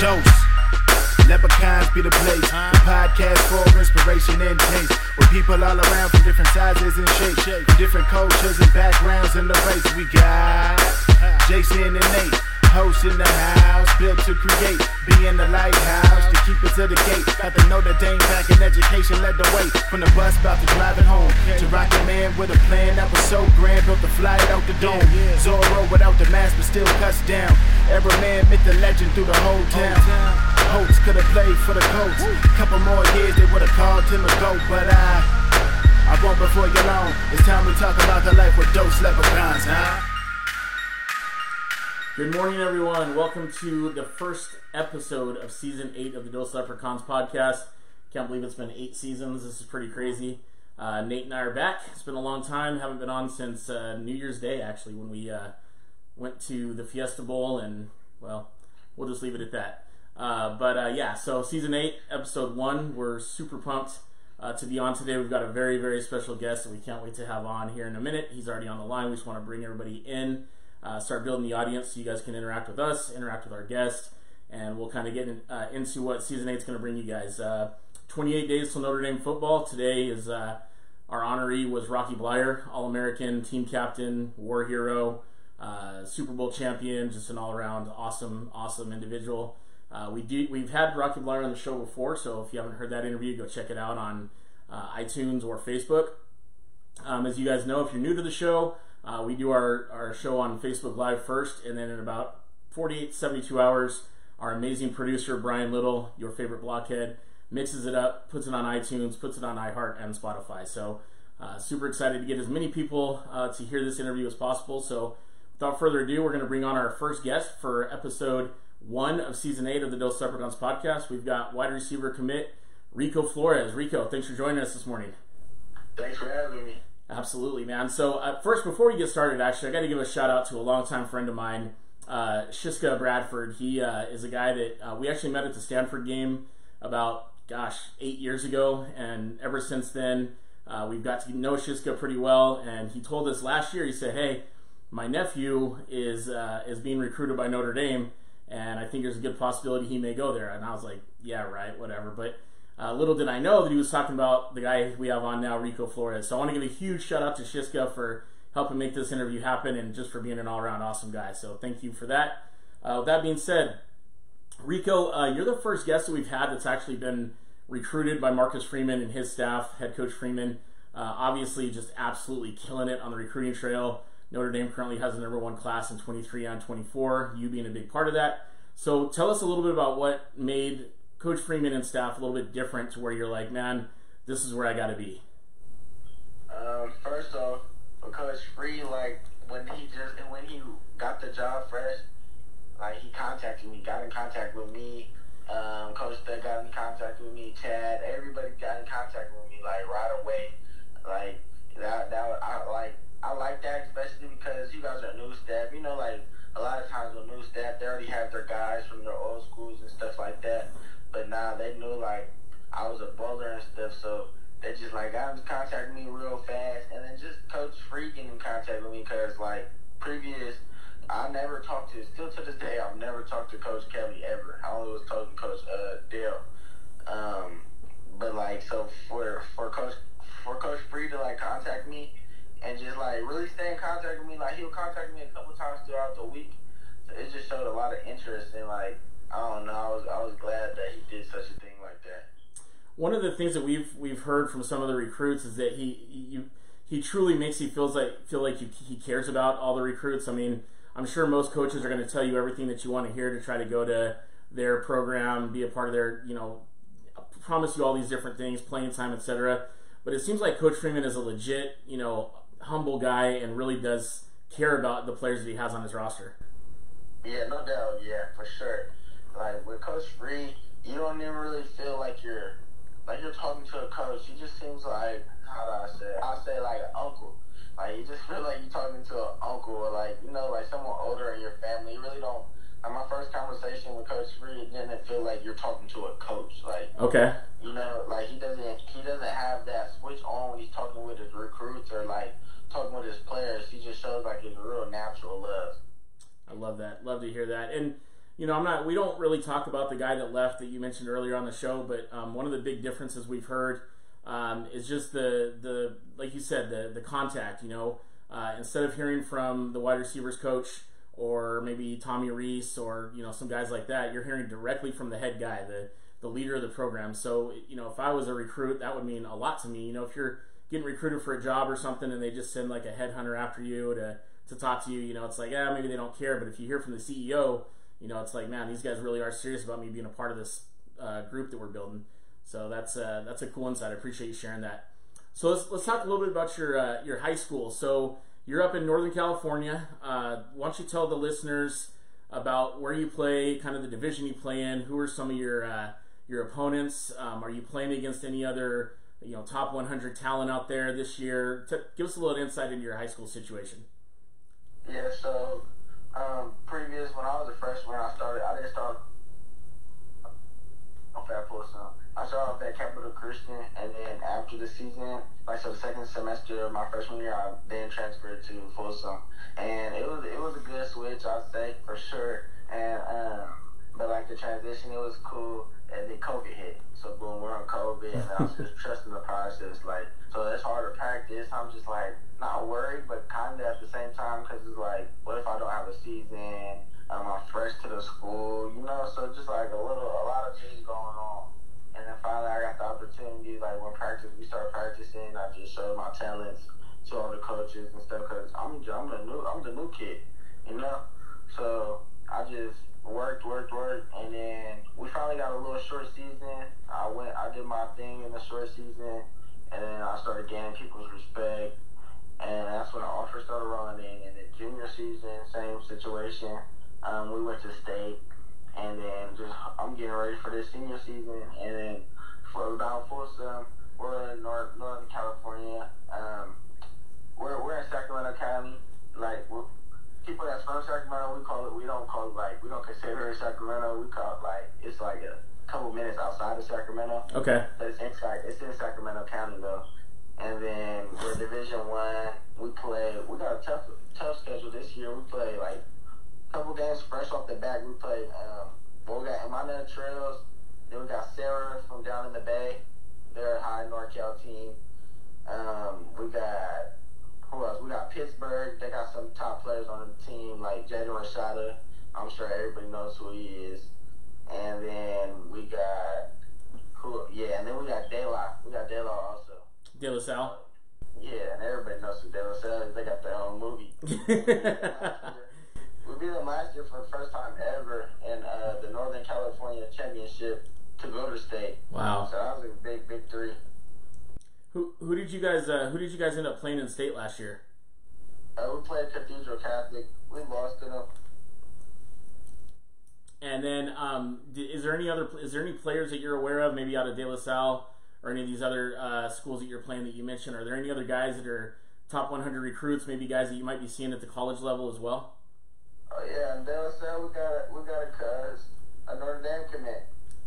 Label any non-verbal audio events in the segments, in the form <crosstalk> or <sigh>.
Dose. Leprechauns be the place. The podcast for inspiration and taste. With people all around from different sizes and shapes. Different cultures and backgrounds in the race. We got Jason and Nate. Hosts in the house, built to create, be in the lighthouse to keep it to the gate. Got the Notre Dame back in education, led the way from the bus about to drive it home. To rocket man with a plan that was so grand, built the flight out the dome. Zorro without the mask, but still cuts down. Every man myth the legend through the whole town. Hopes could have played for the Colts. Couple more years, they would have called him a goat, but I. I won't before you long. It's time we talk about the life with dose leprechauns, huh? Good morning, everyone. Welcome to the first episode of season eight of the Dose Leprechauns podcast. Can't believe it's been eight seasons. This is pretty crazy. Uh, Nate and I are back. It's been a long time. Haven't been on since uh, New Year's Day, actually, when we uh, went to the Fiesta Bowl, and well, we'll just leave it at that. Uh, but uh, yeah, so season eight, episode one. We're super pumped uh, to be on today. We've got a very, very special guest that we can't wait to have on here in a minute. He's already on the line. We just want to bring everybody in uh, start building the audience so you guys can interact with us, interact with our guests, and we'll kind of get in, uh, into what season eight is going to bring you guys. Uh, 28 days till Notre Dame football. Today is uh, our honoree was Rocky Bleier, All American, team captain, war hero, uh, Super Bowl champion, just an all around awesome, awesome individual. We do we've had Rocky Bleier on the show before, so if you haven't heard that interview, go check it out on iTunes or Facebook. Um, as you guys know, if you're new to the show, uh, we do our, our show on Facebook Live first, and then in about 48, 72 hours, our amazing producer, Brian Little, your favorite blockhead, mixes it up, puts it on iTunes, puts it on iHeart and Spotify. So, uh, super excited to get as many people uh, to hear this interview as possible. So, without further ado, we're going to bring on our first guest for episode one of season eight of the Dose Leprechauns podcast. We've got wide receiver commit Rico Flores. Rico, thanks for joining us this morning. Thanks for having me. Absolutely, man. So uh, first, before we get started, actually, I got to give a shout out to a longtime friend of mine, uh, Shiska Bradford. He uh, is a guy that uh, we actually met at the Stanford game about, gosh, eight years ago, and ever since then, uh, we've got to know Shiska pretty well. And he told us last year, he said, "Hey, my nephew is uh, is being recruited by Notre Dame, and I think there's a good possibility he may go there." And I was like, "Yeah, right, whatever." But uh, little did I know that he was talking about the guy we have on now, Rico Flores. So I want to give a huge shout out to Shiska for helping make this interview happen and just for being an all around awesome guy. So thank you for that. Uh, with that being said, Rico, uh, you're the first guest that we've had that's actually been recruited by Marcus Freeman and his staff, head coach Freeman. Uh, obviously, just absolutely killing it on the recruiting trail. Notre Dame currently has the number one class in 23 on 24, you being a big part of that. So tell us a little bit about what made Coach Freeman and staff a little bit different to where you're like, man, this is where I got to be? Um, first off, Coach Free, like when he just and when he got the job fresh, like he contacted me, got in contact with me. Um, Coach Doug got in contact with me, Chad, everybody got in contact with me like right away. Like that, that I like I like that especially because you guys are new staff. You know, like a lot of times with new staff, they already have their guys from their old schools and stuff like that. But now they knew like I was a bowler and stuff, so they just like got in contact with me real fast, and then just Coach freaking in contact with me because like previous, I never talked to still to this day I've never talked to Coach Kelly ever. I only was talking Coach uh, Dale. Um, but like so for for Coach for Coach Free to like contact me and just like really stay in contact with me, like he'll contact me a couple times throughout the week. So it just showed a lot of interest in like I don't know. I was I was glad that he did such a thing like that. One of the things that we've we've heard from some of the recruits is that he you he truly makes you feels like feel like you, he cares about all the recruits. I mean, I'm sure most coaches are going to tell you everything that you want to hear to try to go to their program, be a part of their, you know, promise you all these different things, playing time, etc. But it seems like Coach Freeman is a legit, you know, humble guy and really does care about the players that he has on his roster. Yeah, no doubt. Yeah, for sure. Like with Coach Free, you don't even really feel like you're like you're talking to a coach. He just seems like how do I say? I say like an uncle. Like you just <laughs> feel like you're talking to an uncle or like you know like someone older in your family. You really don't. Like my first conversation with Coach Free, it didn't feel like you're talking to a coach. Like okay, you know, like he doesn't he doesn't have that switch on when he's talking with his recruits or like talking with his players. He just shows like his real natural love. I love that. Love to hear that. And you know, I'm not. We don't really talk about the guy that left that you mentioned earlier on the show, but um, one of the big differences we've heard um, is just the the like you said the the contact. You know, uh, instead of hearing from the wide receivers coach or maybe Tommy Rees or you know some guys like that, you're hearing directly from the head guy, the the leader of the program. So you know, if I was a recruit, that would mean a lot to me. You know, if you're getting recruited for a job or something and they just send like a headhunter after you to to talk to you, you know, it's like yeah, maybe they don't care. But if you hear from the CEO, you know, it's like man, these guys really are serious about me being a part of this uh, group that we're building. So that's uh, that's a cool insight. I appreciate you sharing that. So let's let's talk a little bit about your uh, your high school. So you're up in Northern California. Uh, why don't you tell the listeners about where you play, kind of the division you play in? Who are some of your uh, your opponents? Um, are you playing against any other you know top 100 talent out there this year? T- give us a little insight into your high school situation. Yeah. So um, previous when I was a freshman, I started. I didn't start off at Folsom. I started off at Capital Christian, and then after the season, like so, the second semester of my freshman year, I then transferred to Folsom, and it was it was a good switch, I'd say for sure. And um, but like the transition, it was cool. And then COVID hit, so boom, we're on COVID, and I was just <laughs> trusting the process. Like, so it's hard to practice. I'm just like not worried, but kind of at the same time, because it's like, what if I don't have a season? I'm fresh to the school, you know. So just like a little, a lot of things going on. And then finally, I got the opportunity. Like when practice, we started practicing. I just showed my talents to all the coaches and stuff. Cause I'm, I'm the new, I'm the new kid, you know. So I just worked, worked, worked, and then we finally got a little short season. I went, I did my thing in the short season, and then I started gaining people's respect, and that's when the offer started rolling in. And the junior season, same situation. Um, we went to state, and then just I'm getting ready for this senior season, and then for down Folsom, we're in North Northern California. Um, we're we're in Sacramento County, like we're people that's from Sacramento, we call it. We don't call it like we don't consider it Sacramento. We call it like it's like a couple minutes outside of Sacramento. Okay. But it's inside. It's in Sacramento County though. And then we're Division One. We play. We got a tough tough schedule this year. We play like a couple games fresh off the bat. We play. Um, well, we got Emmanuel Trails. Then we got Serra from down in the Bay. They're a high NorCal team. Um, we got who else? We got Pittsburg. They got some top players on the team like Jaden Rashada. I'm sure everybody knows who he is. And then we got who? Yeah, and then we got De La. We got De La also. De La Salle. Yeah, and everybody knows who De La Salle is. They got their own movie. <laughs> we beat them last year for the first time ever in uh, the Northern California Championship to go to state. Wow. So that was a big victory. Who who did you guys uh, who did you guys end up playing in state last year? Uh, we played Cathedral Catholic. We lost to them. And then, um, is there any other is there any players that you're aware of, maybe out of De La Salle or any of these other uh, schools that you're playing that you mentioned? Are there any other guys that are top 100 recruits, maybe guys that you might be seeing at the college level as well? Oh yeah, and La Salle we got a, we got a cuz a Notre Dame commit.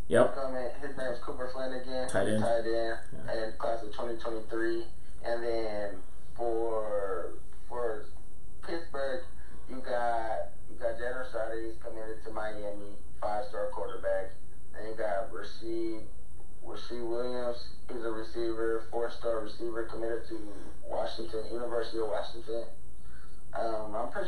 Yep. Coming, his name's Cooper Flanagan. Tight end. Tight end, Yeah. and class of 2023. And then for for Pittsburg, you got you got Jaden Rashada. He's committed to Miami, five star quarterback. Then you got Rasheed Rasheed Williams. He's a receiver, four star receiver, committed to Washington University of Washington.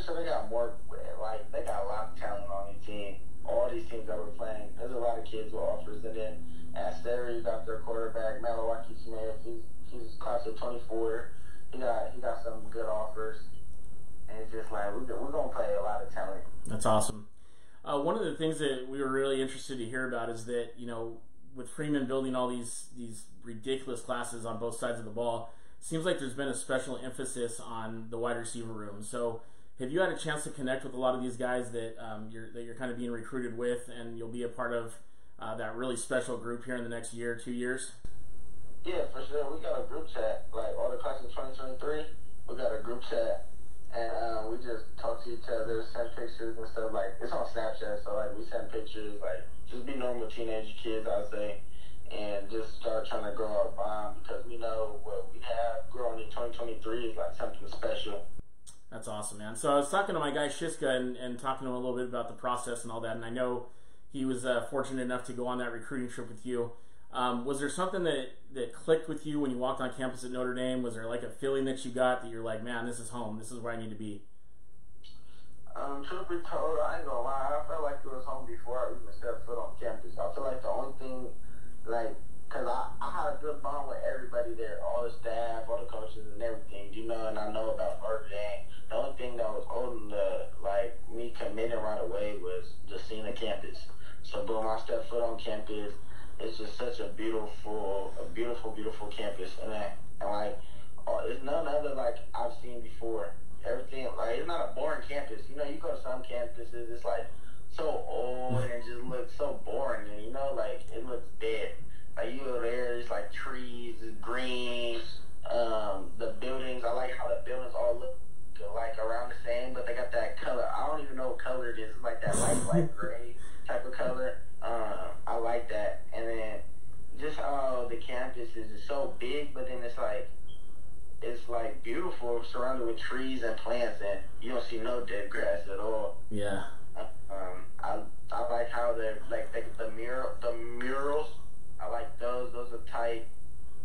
Sure they got more. Like they got a lot of talent on their team. All these teams that we're playing, there's a lot of kids with offers. And then at you got their quarterback Malawaki Smith. He's he's class of 24. he got he got some good offers, and it's just like we we're gonna play a lot of talent. That's awesome. Uh, one of the things that we were really interested to hear about is that you know with Freeman building all these these ridiculous classes on both sides of the ball, seems like there's been a special emphasis on the wide receiver room. So, have you had a chance to connect with a lot of these guys that um, you're that you're kind of being recruited with, and you'll be a part of uh, that really special group here in the next year, two years? Yeah, for sure. We got a group chat, like all the classes of 2023. We got a group chat, and um, we just talk to each other, send pictures and stuff. Like it's on Snapchat, so like we send pictures, like just be normal teenage kids, I'd say, and just start trying to grow our bond because we know what we have growing in 2023 is like something special. That's awesome, man. So I was talking to my guy Shiska and, and talking to him a little bit about the process and all that, and I know he was uh, fortunate enough to go on that recruiting trip with you. Um, was there something that, that clicked with you when you walked on campus at Notre Dame? Was there like a feeling that you got that you're like, man, this is home. This is where I need to be? Um, truth be told, I ain't gonna lie. I felt like it was home before I even stepped foot on campus. I feel like the only thing, like, cause I, I had a good bond with everybody there, all the staff, all the coaches, and everything. You know, and I know about Dame. The only thing that was holding the like me committing right away was just seeing the campus. So boom, I stepped foot on campus it's just such a beautiful, a beautiful, beautiful campus, and, I, and like, oh, it's none other like I've seen before. Everything like it's not a boring campus. You know, you go to some campuses, it's like so old and just looks so boring, and you know, like it looks dead. Like you go there, it's like trees, it's green. Um, the buildings, I like how the buildings all look like around the same, but they got that color. I don't even know what color it is. It's like that light, light <laughs> gray type of color. Um, I like that. And then just how the campus is so big, but then it's like it's like beautiful, surrounded with trees and plants, and you don't see no dead grass at all. Yeah. Um, I I like how they're like they, the mural the murals. I like those. Those are tight.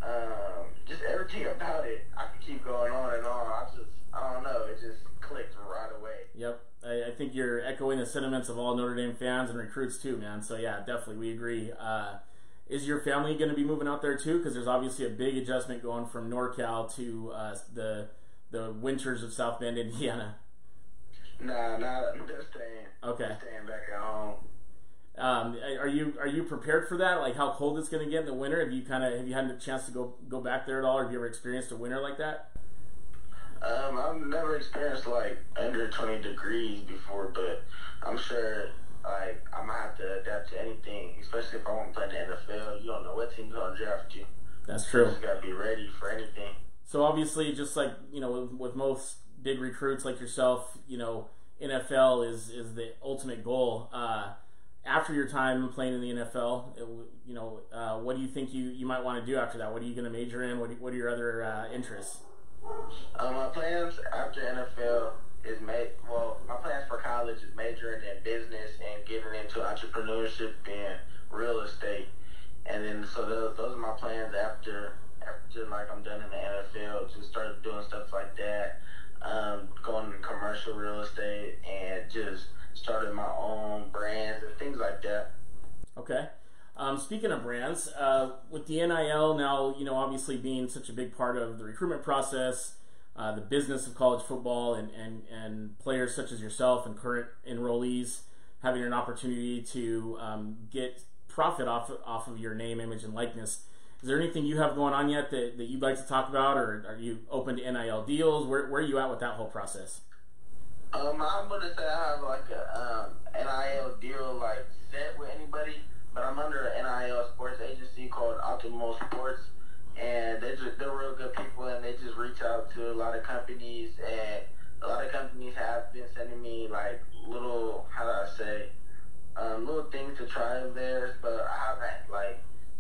Um, just everything about it. I can keep going on and on. I just I don't know. It just clicked right away. Yep. I, I, think you're echoing the sentiments of all Notre Dame fans and recruits too, man. So yeah, definitely we agree. Uh, is your family going to be moving out there too? Because there's obviously a big adjustment going from NorCal to uh, the the winters of South Bend, Indiana. Nah, nah, I'm just staying. Okay. Just staying back at home. Um, are you are you prepared for that? Like how cold it's going to get in the winter? Have you kind of have you had a chance to go go back there at all? Or have you ever experienced a winter like that? Um, I've never experienced like under 20 degrees before, but I'm sure like I'm gonna have to adapt to anything, especially if I want to play in the NFL. You don't know what team's gonna draft you. That's true. You just gotta be ready for anything. So obviously, just like you know, with, with most big recruits like yourself, you know, NFL is is the ultimate goal. Uh, after your time playing in the NFL, it, you know, uh, what do you think you, you might want to do after that? What are you going to major in? What, what are your other uh, interests? Um, my plans after NFL is made. Well, my plans for college is majoring in business and getting into entrepreneurship and real estate. And then, so those, those are my plans after after like I'm done in the NFL. Just start doing stuff like that. Um, going to commercial real estate and just starting my own brands and things like that. Okay. Um, speaking of brands, uh, with the NIL now, you know, obviously being such a big part of the recruitment process, uh, the business of college football, and, and, and players such as yourself and current enrollees having an opportunity to um, get profit off off of your name, image, and likeness. Is there anything you have going on yet that, that you'd like to talk about, or are you open to NIL deals? Where, where are you at with that whole process? Um, I'm gonna say I have like a um, NIL deal like set with anybody but I'm under an NIL sports agency called Optimal Sports, and they just they're real good people, and they just reach out to a lot of companies, and a lot of companies have been sending me like little how do I say um, little things to try of theirs, but I haven't like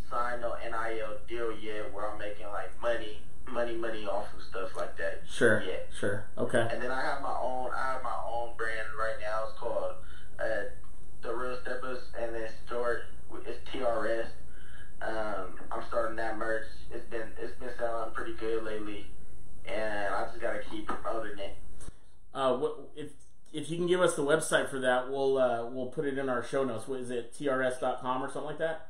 signed no NIL deal yet where I'm making like money money money off of stuff like that. Sure. Yeah. Sure. Okay. And then I have my own I have my own brand right now. It's called uh, the Real Steppers, and then store it's TRS. Um, I'm starting that merch. It's been it's been selling pretty good lately, and I just gotta keep promoting it. Uh, what if if you can give us the website for that, we'll uh, we'll put it in our show notes. What is it? TRS.com or something like that?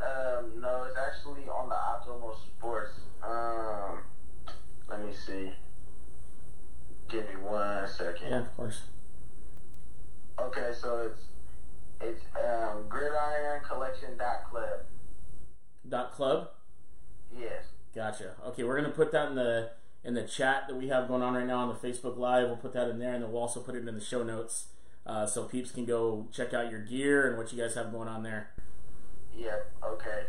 Um, no, it's actually on the Optimal Sports. Um, let me see. Give me one second. Yeah, of course. Okay, so it's it's um, Gridiron Collection dot club. Dot club. Yes. Gotcha. Okay, we're gonna put that in the in the chat that we have going on right now on the Facebook Live. We'll put that in there, and then we'll also put it in the show notes uh, so peeps can go check out your gear and what you guys have going on there. Yep. Okay.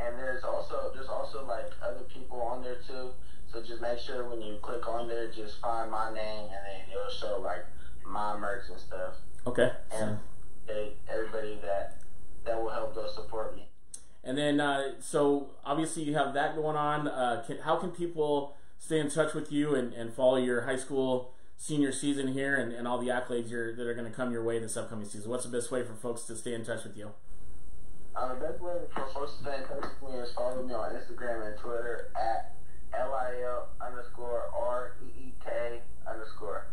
And there's also there's also like other people on there too. So just make sure when you click on there, just find my name, and then it'll show like my merch and stuff. Okay. And they, everybody that that will help go support me. And then, uh, so obviously you have that going on. Uh, can, how can people stay in touch with you and, and follow your high school senior season here and, and all the accolades you're, that are going to come your way this upcoming season? What's the best way for folks to stay in touch with you? Uh, the best way for folks to stay in touch with me is follow me on Instagram and Twitter at lil underscore r e e k underscore.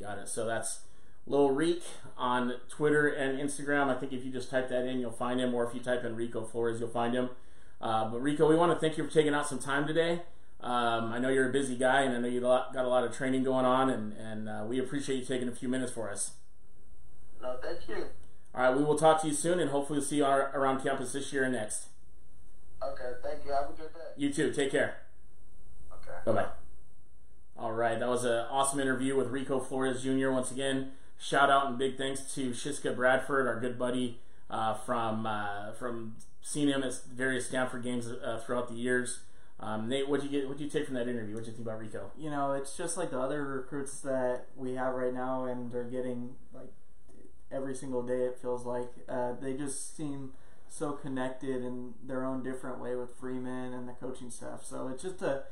Got it. So that's Lil Reek on Twitter and Instagram. I think if you just type that in, you'll find him, or if you type in Rico Flores, you'll find him. Uh, but Rico, we want to thank you for taking out some time today. Um, I know you're a busy guy, and I know you got a lot of training going on, and, and uh, we appreciate you taking a few minutes for us. No, thank you. All right, we will talk to you soon, and hopefully see you around campus this year and next. Okay, thank you. Have a good day. You too. Take care. Okay. Bye bye. All right, that was an awesome interview with Rico Flores Jr. Once again, shout out and big thanks to Shiska Bradford, our good buddy uh, from uh, from seeing him at various Stanford games uh, throughout the years. Um, Nate, what you get? What you take from that interview? What do you think about Rico? You know, it's just like the other recruits that we have right now, and they're getting like every single day. It feels like uh, they just seem so connected in their own different way with Freeman and the coaching staff. So it's just a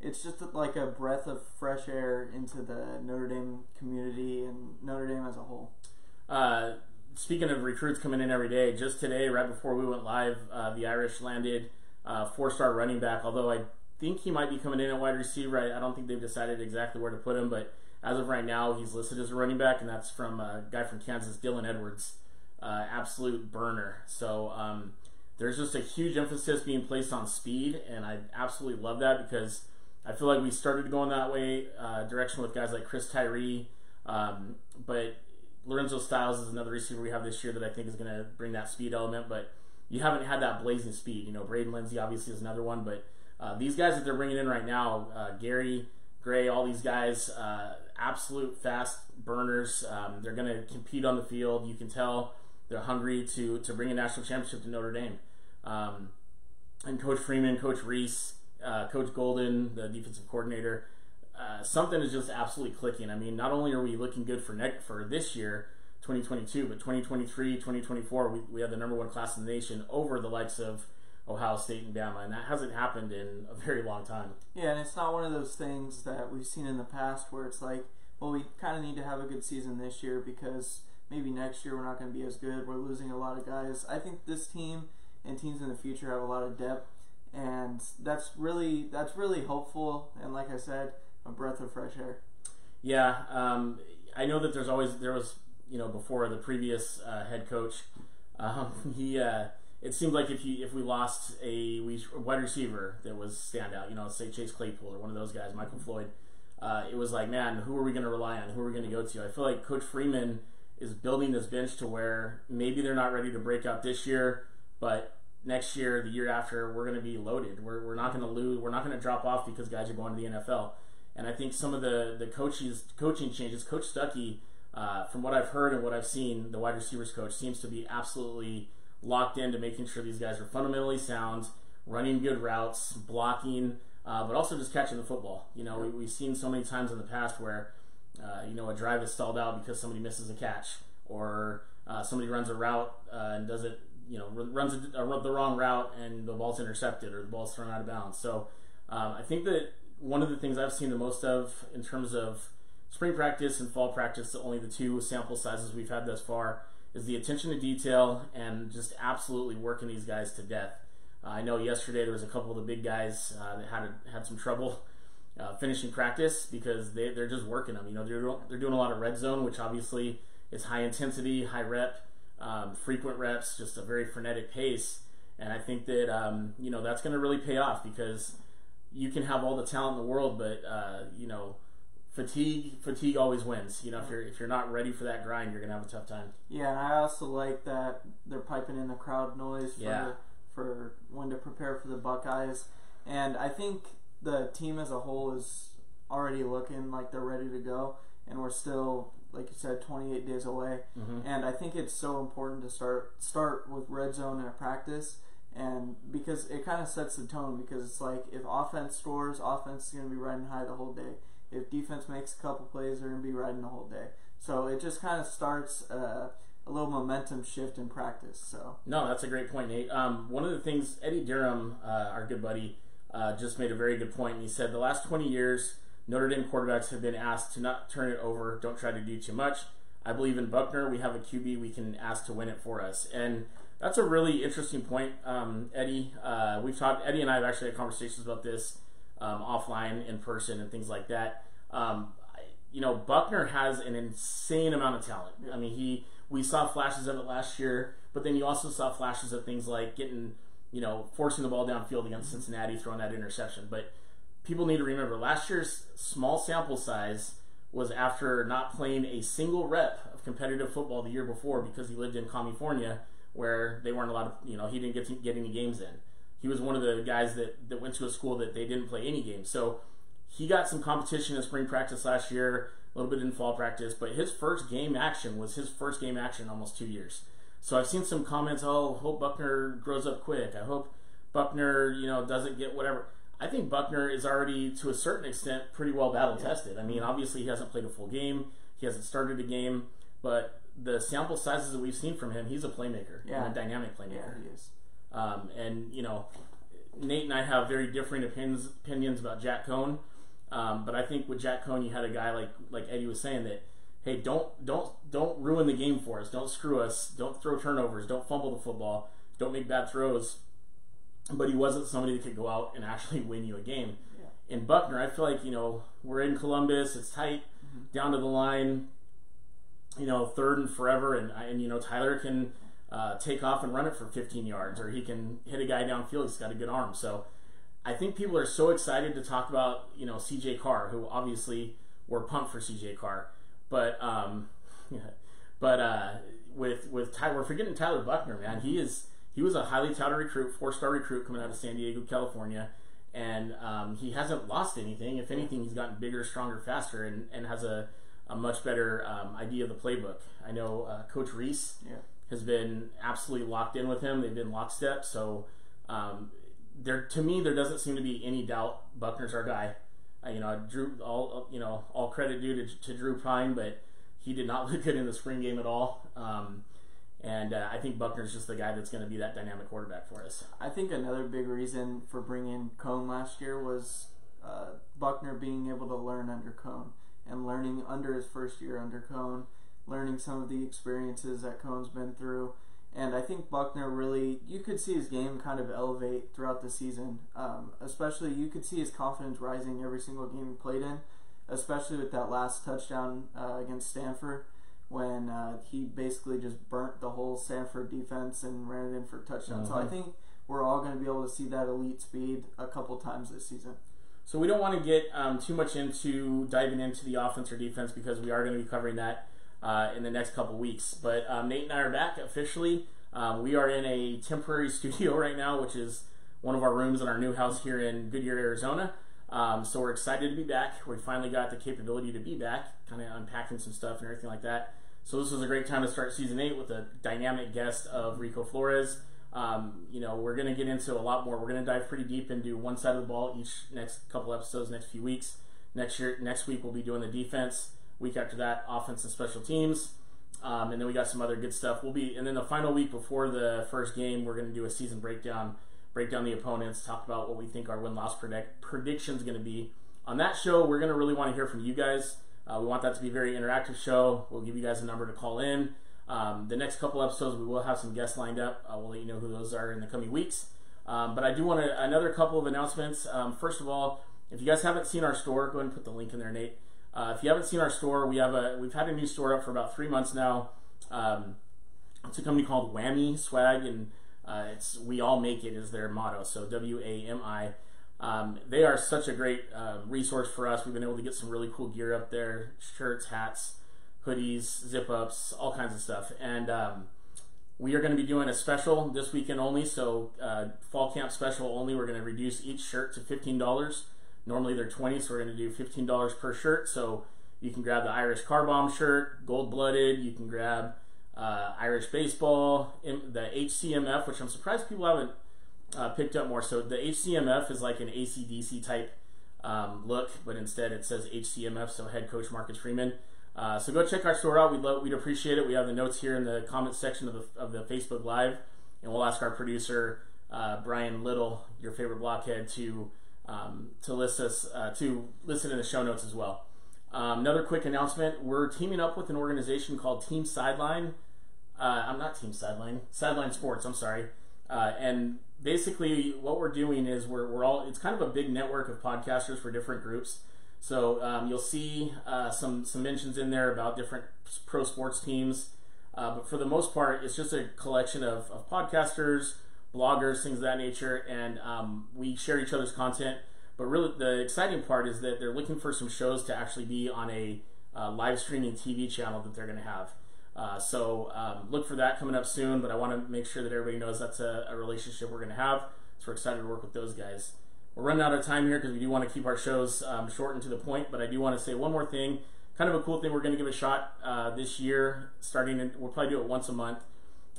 it's just like a breath of fresh air into the Notre Dame community and Notre Dame as a whole. Uh, speaking of recruits coming in every day, just today, right before we went live, uh, the Irish landed uh, four-star running back. Although I think he might be coming in at wide receiver, I, I, don't think they've decided exactly where to put him. But as of right now, he's listed as a running back, and that's from a guy from Kansas, Dylan Edwards, uh, absolute burner. So. Um, there's just a huge emphasis being placed on speed, and I absolutely love that because I feel like we started going that way uh, direction with guys like Chris Tyree, um, but Lorenzo Styles is another receiver we have this year that I think is going to bring that speed element. But you haven't had that blazing speed. You know, Braden Lenzy obviously is another one, but uh, these guys that they're bringing in right now, uh, Gary Gray, all these guys, uh, absolute fast burners. Um, they're going to compete on the field. You can tell they're hungry to to bring a national championship to Notre Dame. Um, and Coach Freeman, Coach Rees uh, Coach Golden, the defensive coordinator, uh, something is just absolutely clicking. I mean, not only are we looking good for next for this year, 2022, but 2023, 2024, we, we have the number one class in the nation over the likes of Ohio State and Bama, and that hasn't happened in a very long time. Yeah, and it's not one of those things that we've seen in the past where it's like, well, we kind of need to have a good season this year because maybe next year we're not going to be as good. We're losing a lot of guys. I think this team and teams in the future have a lot of depth and that's really that's really hopeful. And like I said, a breath of fresh air. Yeah, um, I know that there's always there was you know before the previous uh, head coach, <laughs> um, he uh, it seemed like if you if we lost a wide receiver that was standout, you know, say Chase Claypool or one of those guys, Michael Floyd, uh, it was like, man, who are we going to rely on? Who are we going to go to? I feel like Coach Freeman is building this bench to where maybe they're not ready to break out this year, but next year, the year after, we're going to be loaded. We're, we're not going to lose. We're not going to drop off because guys are going to the NFL. And I think some of the the coaches coaching changes, Coach Stuckey, uh, from what I've heard and what I've seen, the wide receivers coach seems to be absolutely locked into making sure these guys are fundamentally sound, running good routes, blocking, uh, but also just catching the football. You know, we, have seen so many times in the past where, uh, you know, a drive is stalled out because somebody misses a catch or uh, somebody runs a route uh, and does it you know runs a, a, the wrong route and the ball's intercepted or the ball's thrown out of bounds. So um, I think that one of the things I've seen the most of in terms of spring practice and fall practice, only the two sample sizes we've had thus far, is the attention to detail and just absolutely working these guys to death. Uh, I know yesterday there was a couple of the big guys uh, that had a, had some trouble uh, finishing practice because they, they're just working them. You know, they're, they're doing a lot of red zone, which obviously is high intensity, high rep um, frequent reps, just a very frenetic pace. And I think that um, you know that's going to really pay off because you can have all the talent in the world, but uh, you know, fatigue fatigue always wins. You know, if you're if you're not ready for that grind, you're gonna have a tough time. Yeah, and I also like that they're piping in the crowd noise for Yeah. for when to prepare for the Buckeyes, and I think the team as a whole is already looking like they're ready to go, and we're still, like you said, 28 days away. Mm-hmm. And I think it's so important to start start with red zone in a practice. And because it kind of sets the tone, because it's like if offense scores, offense is going to be riding high the whole day. If defense makes a couple plays, they're going to be riding the whole day. So it just kind of starts uh, a little momentum shift in practice. So No, that's a great point, Nate. Um, one of the things Eddie Durham, uh, our good buddy, uh, just made a very good point. He said the last 20 years, Notre Dame quarterbacks have been asked to not turn it over, don't try to do too much. I believe in Buchner. We have a QB we can ask to win it for us, and that's a really interesting point, um, Eddie. Uh, we've talked. Eddie and I have actually had conversations about this um, offline, in person, and things like that. Um, you know, Buchner has an insane amount of talent. I mean, he we saw flashes of it last year, but then you also saw flashes of things like getting, you know, forcing the ball downfield against Cincinnati, throwing that interception. But people need to remember last year's small sample size was after not playing a single rep of competitive football the year before because he lived in California where they weren't allowed to, you know, he didn't get to get any games in. He was one of the guys that, that went to a school that they didn't play any games. So he got some competition in spring practice last year, a little bit in fall practice, but his first game action was his first game action in almost two years. So I've seen some comments, oh, hope Buchner grows up quick. I hope Buchner, you know, doesn't get whatever. I think Buchner is already, to a certain extent, pretty well battle tested. I mean, obviously he hasn't played a full game, he hasn't started a game, but the sample sizes that we've seen from him, he's a playmaker, Yeah. a dynamic playmaker. yeah, playmaker. he is. Um, and you know, Nate and I have very differing opinions opinions about Jack Coan. Um, but I think with Jack Coan, you had a guy like like Eddie was saying that, hey, don't don't don't ruin the game for us. Don't screw us. Don't throw turnovers. Don't fumble the football. Don't make bad throws. But he wasn't somebody that could go out and <laughs> actually win you a game. In Buchner, I feel like you know we're in Columbus. It's tight down to the line. You know, third and forever, and and you know Tyler can uh, take off and run it for 15 yards, or he can hit a guy downfield. He's got a good arm. So I think people are so excited to talk about you know CJ Carr, who obviously we're pumped for CJ Carr, but um, <laughs> but uh, with with Ty, we're forgetting Tyler Buchner, man. He is he was a highly touted recruit, four star recruit coming out of San Diego, California, and um, he hasn't lost anything. If anything, he's gotten bigger, stronger, faster, and, and has a, a much better um, idea of the playbook. I know uh, Coach Rees Yeah. Has been absolutely locked in with him. They've been lockstep. So um, there, to me, there doesn't seem to be any doubt. Buchner's our guy. Uh, you know, Drew. All you know, all credit due to, to Drew Pyne, but he did not <laughs> look good in the spring game at all. Um, and uh, I think Buchner's just the guy that's going to be that dynamic quarterback for us. I think another big reason for bringing Coan last year was uh, Buchner being able to learn under Coan and learning under his first year under Coan, learning some of the experiences that Coan's been through. And I think Buchner really, you could see his game kind of elevate throughout the season. Um, especially, you could see his confidence rising every single game he played in, especially with that last touchdown uh, against Stanford when uh, he basically just burnt the whole Stanford defense and ran it in for a touchdown. So I Mhm. think we're all going to be able to see that elite speed a couple times this season. So we don't want to get um, too much into diving into the offense or defense because we are going to be covering that uh, in the next couple weeks. But um, Nate and I are back officially. Um, we are in a temporary <laughs> studio right now, which is one of our rooms in our new house here in Goodyear, Arizona. Um, so we're excited to be back. We finally got the capability to be back, kind of unpacking some stuff and everything like that. So this was a great time to start season eight with a dynamic guest of Rico Flores. Um, you know, we're going to get into a lot more. We're going to dive pretty deep into one side of the ball each next couple episodes, next few weeks. Next year, next week we'll be doing the defense. Week after that, offense and special teams. Um, and then we got some other good stuff. We'll be, and then the final week before the first game, we're going to do a season breakdown, break down the opponents, talk about what we think our win loss predict, prediction is going to be. On that show, we're going to really want to hear from you guys. Uh, we want that to be a very interactive show. We'll give you guys a number to call in. Um, the next couple episodes, we will have some guests lined up. Uh, we'll let you know who those are in the coming weeks. Um, but I do want to, another couple of announcements. Um, first of all, if you guys haven't seen our store, go ahead and put the link in there, Nate. Uh, if you haven't seen our store, we have a we've had a new store up for about three months now. Um, it's a company called Whammy Swag, and uh, it's we all make it is their motto. So W A M I. Um, they are such a great uh, resource for us. We've been able to get some really cool gear up there shirts, hats, hoodies, zip ups, all kinds of stuff. And um, we are going to be doing a special this weekend only. So, uh, fall camp special only. We're going to reduce each shirt to $15. Normally they're 20 so we're going to do $15 per shirt. So, you can grab the Irish Car Bomb shirt, gold blooded. You can grab uh, Irish baseball, the HCMF, which I'm surprised people haven't uh, picked up more. So the HCMF is like an ACDC type um, look, but instead it says HCMF, so head coach Marcus Freeman. Uh, so go check our store out. We'd love, we'd appreciate it. We have the notes here in the comments section of the, of the Facebook Live, and we'll ask our producer uh, Brian Little, your favorite blockhead, to um, to list us uh, to list it in the show notes as well. Um, another quick announcement: We're teaming up with an organization called Team Sideline. Uh, I'm not Team Sideline, Sideline Sports. I'm sorry. Uh, and basically, what we're doing is we're, we're all, it's kind of a big network of podcasters for different groups. So um, you'll see uh, some, some mentions in there about different pro sports teams. Uh, but for the most part, it's just a collection of, of podcasters, bloggers, things of that nature. And um, we share each other's content. But really, the exciting part is that they're looking for some shows to actually be on a uh, live streaming TV channel that they're going to have. Uh, so um, look for that coming up soon. But I want to make sure that everybody knows that's a, a relationship we're going to have. So we're excited to work with those guys. We're running out of time here because we do want to keep our shows um, short and to the point. But I do want to say one more thing. Kind of a cool thing we're going to give a shot uh, this year, starting. In, we'll probably do it once a month.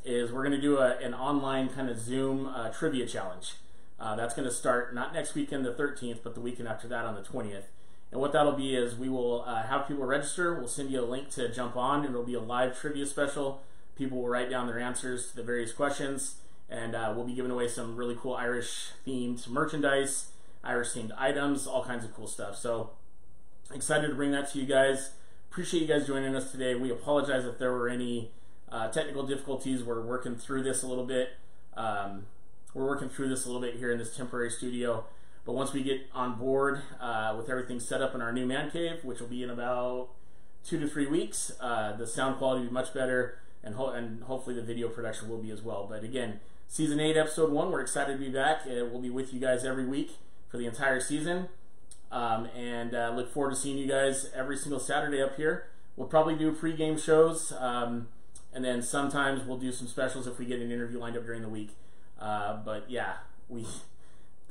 Is we're going to do a, an online kind of Zoom uh, trivia challenge. Uh, that's going to start not next weekend, the 13th, but the weekend after that on the 20th. And what that'll be is we will uh, have people register. We'll send you a link to jump on, and it'll be a live trivia special. People will write down their answers to the various questions, and uh, we'll be giving away some really cool Irish themed merchandise, Irish themed items, all kinds of cool stuff. So excited to bring that to you guys. Appreciate you guys joining us today. We apologize if there were any uh, technical difficulties. We're working through this a little bit. Um, we're working through this a little bit here in this temporary studio. But once we get on board uh, with everything set up in our new man cave, which will be in about two to three weeks, uh, the sound quality will be much better, and, ho- and hopefully the video production will be as well. But again, season eight, episode one, we're excited to be back. Uh, we'll be with you guys every week for the entire season, um, and uh, look forward to seeing you guys every single Saturday up here. We'll probably do pre-game shows, um, and then sometimes we'll do some specials if we get an interview lined up during the week. Uh, but yeah, we <laughs>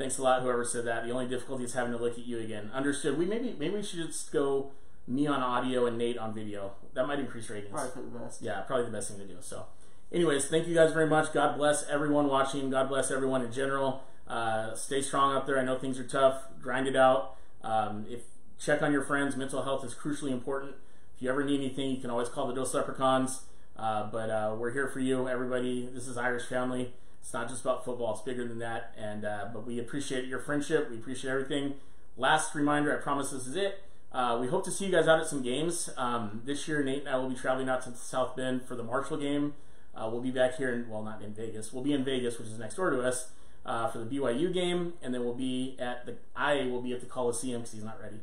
Thanks a lot, whoever said that. The only difficulty is having to look at you again. Understood. We maybe maybe we should just go me on audio and Nate on video. That might increase ratings. Probably for the best. Yeah, probably the best thing to do. So, anyways, thank you guys very much. God bless everyone watching. God bless everyone in general. Uh, stay strong out there. I know things are tough. Grind it out. Um, if check on your friends. Mental health is crucially important. If you ever need anything, you can always call the Dose Leprechauns. Uh, but uh, we're here for you, everybody. This is Irish Family. It's not just about football; it's bigger than that. And uh, but we appreciate your friendship. We appreciate everything. Last reminder: I promise this is it. Uh, we hope to see you guys out at some games um, this year. Nate and I will be traveling out to South Bend for the Marshall game. Uh, we'll be back here in well, not in Vegas. We'll be in Vegas, which is next door to us, uh, for the BYU game, and then we'll be at the. I will be at the Coliseum because he's not ready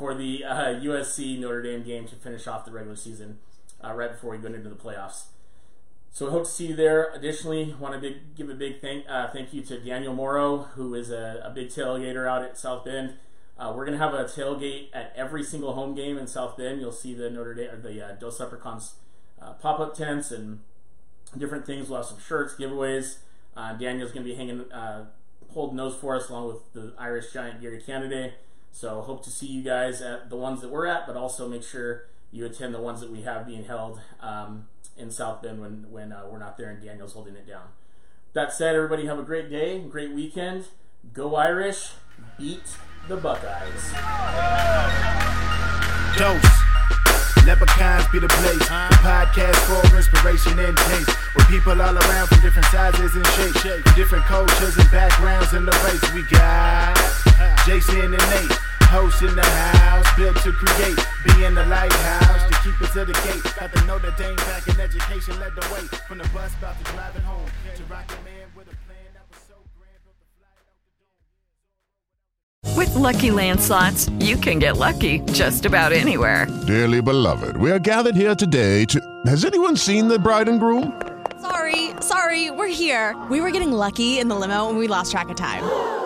for the USC Notre Dame game to finish off the regular season uh, right before we go into the playoffs. So I hope to see you there. Additionally, want to big, give a big thank uh, thank you to Daniel Morrow, who is a, a big tailgater out at South Bend. Uh, we're going to have a tailgate at every single home game in South Bend. You'll see the Notre Dame, or the uh, Dos Leprechauns uh, pop up tents and different things. We'll have some shirts, giveaways. Uh, Daniel's going to be hanging, uh, holding those for us along with the Irish Giant Gary Canada. So hope to see you guys at the ones that we're at, but also make sure you attend the ones that we have being held. Um, in South Bend when when uh, we're not there and Daniel's holding it down. That said, everybody have a great day, great weekend. Go Irish, beat the Buckeyes. Dose. Leprechauns be the place. The podcast for inspiration and taste. With people all around from different sizes and shapes. Different cultures and backgrounds in the race. We got Jason and Nate. Host in the house, built to create, being the lighthouse to keep us to the gate. Got the Notre Dame back in education, led the way from the bus about to driving home to Rocket Man with a plan that was so grand. With lucky landslots, you can get lucky just about anywhere. Dearly beloved, we are gathered here today to. Has anyone seen the bride and groom? Sorry, sorry, we're here. We were getting lucky in the limo and we lost track of time.